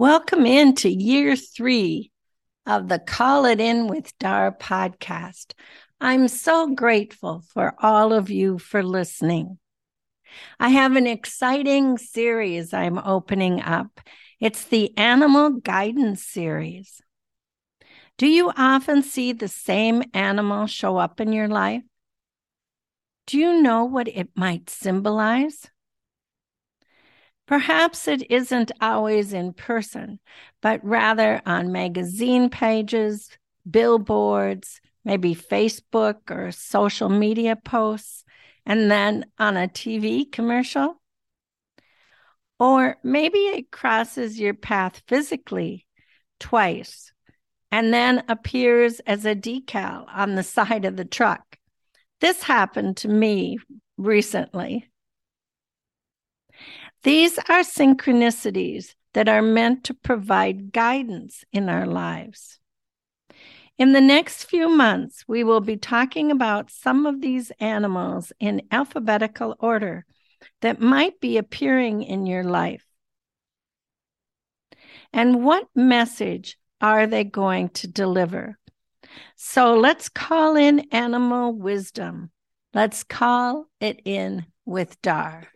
Welcome into year three of the Call It In with Dar podcast. I'm so grateful for all of you for listening. I have an exciting series I'm opening up. It's the Animal Guidance Series. Do you often see the same animal show up in your life? Do you know what it might symbolize? Perhaps it isn't always in person, but rather on magazine pages, billboards, maybe Facebook or social media posts, and then on a TV commercial. Or maybe it crosses your path physically twice and then appears as a decal on the side of the truck. This happened to me recently. These are synchronicities that are meant to provide guidance in our lives. In the next few months, we will be talking about some of these animals in alphabetical order that might be appearing in your life. And what message are they going to deliver? So let's call in animal wisdom. Let's call it in with Dar.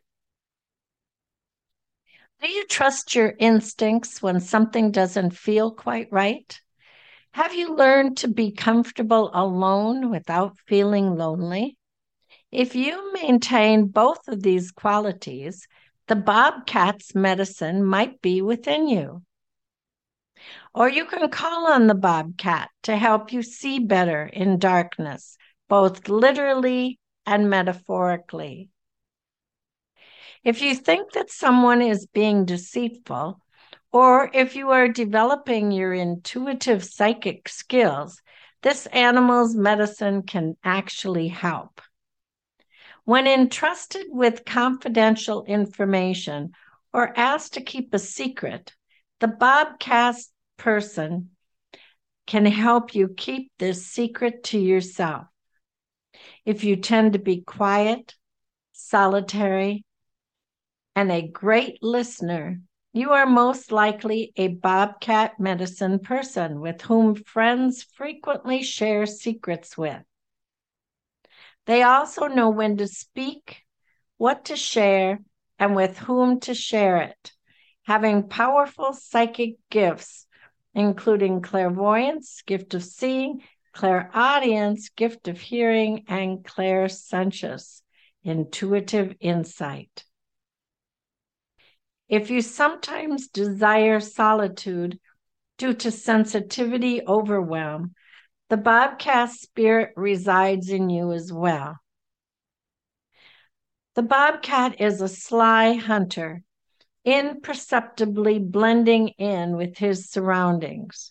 Do you trust your instincts when something doesn't feel quite right? Have you learned to be comfortable alone without feeling lonely? If you maintain both of these qualities, the bobcat's medicine might be within you. Or you can call on the bobcat to help you see better in darkness, both literally and metaphorically. If you think that someone is being deceitful, or if you are developing your intuitive psychic skills, this animal's medicine can actually help. When entrusted with confidential information or asked to keep a secret, the bobcat person can help you keep this secret to yourself. If you tend to be quiet, solitary, and a great listener, you are most likely a bobcat medicine person with whom friends frequently share secrets with. They also know when to speak, what to share, and with whom to share it, having powerful psychic gifts, including clairvoyance, gift of seeing, clairaudience, gift of hearing, and clairsentience, intuitive insight. If you sometimes desire solitude due to sensitivity overwhelm, the bobcat spirit resides in you as well. The bobcat is a sly hunter, imperceptibly blending in with his surroundings,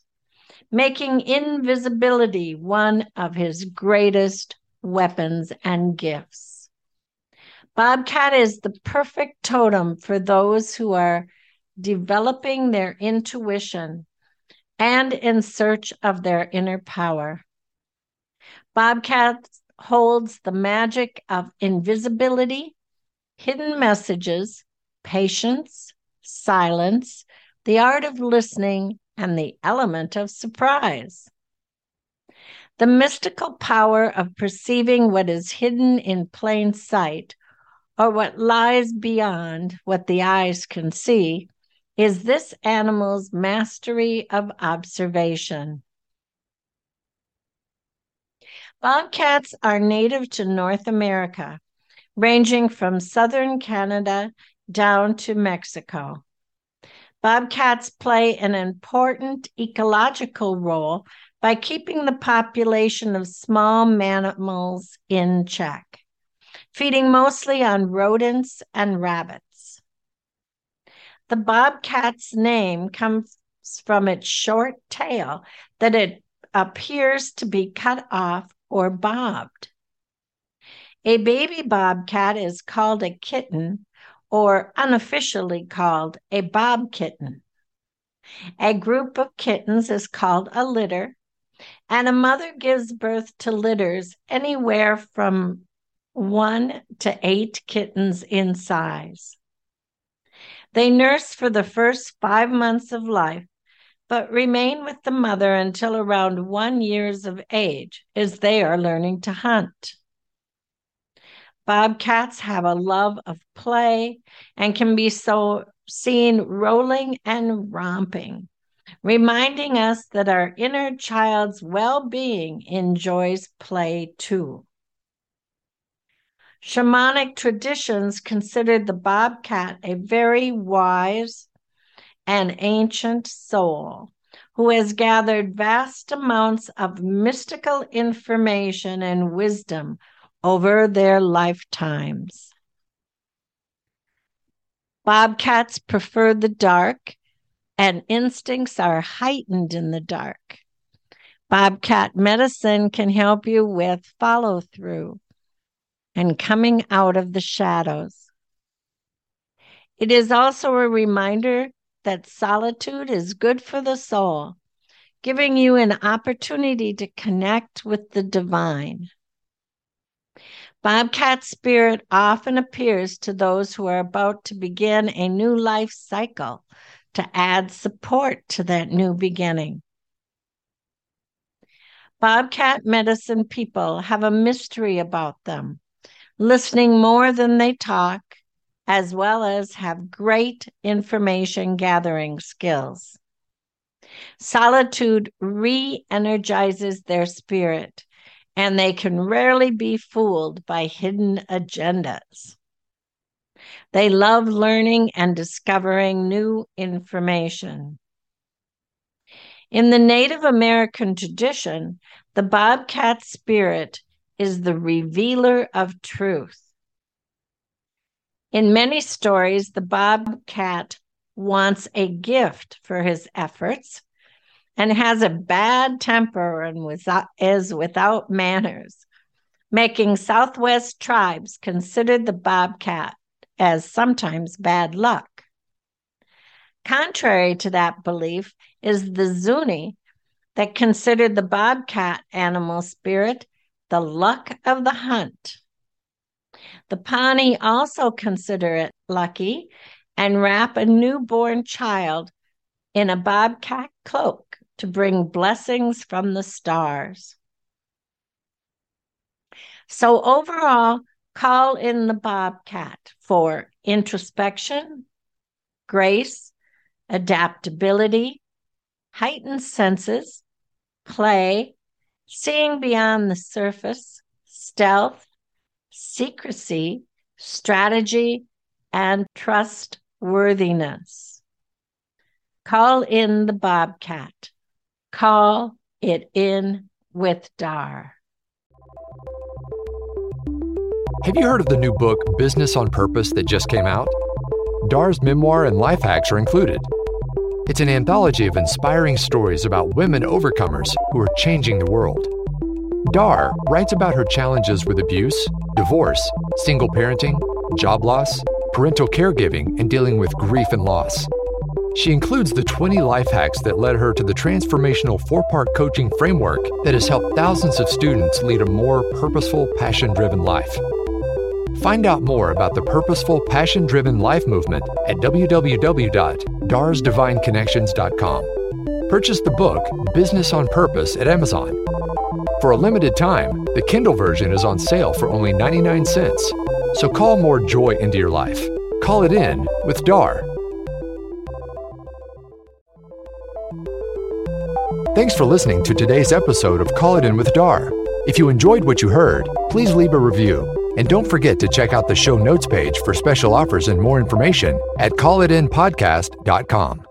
making invisibility one of his greatest weapons and gifts. Bobcat is the perfect totem for those who are developing their intuition and in search of their inner power. Bobcat holds the magic of invisibility, hidden messages, patience, silence, the art of listening, and the element of surprise. The mystical power of perceiving what is hidden in plain sight or what lies beyond what the eyes can see, is this animal's mastery of observation. Bobcats are native to North America, ranging from southern Canada down to Mexico. Bobcats play an important ecological role by keeping the population of small mammals in check feeding mostly on rodents and rabbits. The bobcat's name comes from its short tail that it appears to be cut off or bobbed. A baby bobcat is called a kitten or unofficially called a bob kitten. A group of kittens is called a litter, and a mother gives birth to litters anywhere from one to eight kittens in size. They nurse for the first five months of life, but remain with the mother until around one years of age as they are learning to hunt. Bobcats have a love of play and can be so seen rolling and romping, reminding us that our inner child's well being enjoys play too. Shamanic traditions considered the bobcat a very wise and ancient soul who has gathered vast amounts of mystical information and wisdom over their lifetimes. Bobcats prefer the dark, and instincts are heightened in the dark. Bobcat medicine can help you with follow through and coming out of the shadows. It is also a reminder that solitude is good for the soul, giving you an opportunity to connect with the divine. Bobcat spirit often appears to those who are about to begin a new life cycle to add support to that new beginning. Bobcat medicine people have a mystery about them listening more than they talk, as well as have great information gathering skills. Solitude re energizes their spirit, and they can rarely be fooled by hidden agendas. They love learning and discovering new information. In the Native American tradition, the bobcat spirit is the revealer of truth. In many stories, the bobcat wants a gift for his efforts and has a bad temper and is without manners, making Southwest tribes consider the bobcat as sometimes bad luck. Contrary to that belief is the Zuni that considered the bobcat animal spirit the luck of the hunt. The Pawnee also consider it lucky and wrap a newborn child in a bobcat cloak to bring blessings from the stars. So, overall, call in the bobcat for introspection, grace, adaptability, heightened senses, play, seeing beyond the surface, stealth, secrecy, strategy, and trustworthiness. Call in the bobcat. Call it in with Dar. Have you heard of the new book, Business on Purpose, that just came out? Dar's memoir and life hacks are included. It's an anthology of inspiring stories about women overcomers who are changing the world. Dar writes about her challenges with abuse, divorce, single parenting, job loss, parental caregiving, and dealing with grief and loss. She includes the 20 life hacks that led her to the transformational four part coaching framework that has helped thousands of students lead a more purposeful, passion driven life. Find out more about the purposeful, passion driven life movement at www.darsdivineconnections.com. Purchase the book Business on Purpose at Amazon. For a limited time, the Kindle version is on sale for only 99 cents. So call more joy into your life. Call it in with DAR. Thanks for listening to today's episode of Call It In with DAR. If you enjoyed what you heard, please leave a review and don't forget to check out the show notes page for special offers and more information at callitinpodcast.com.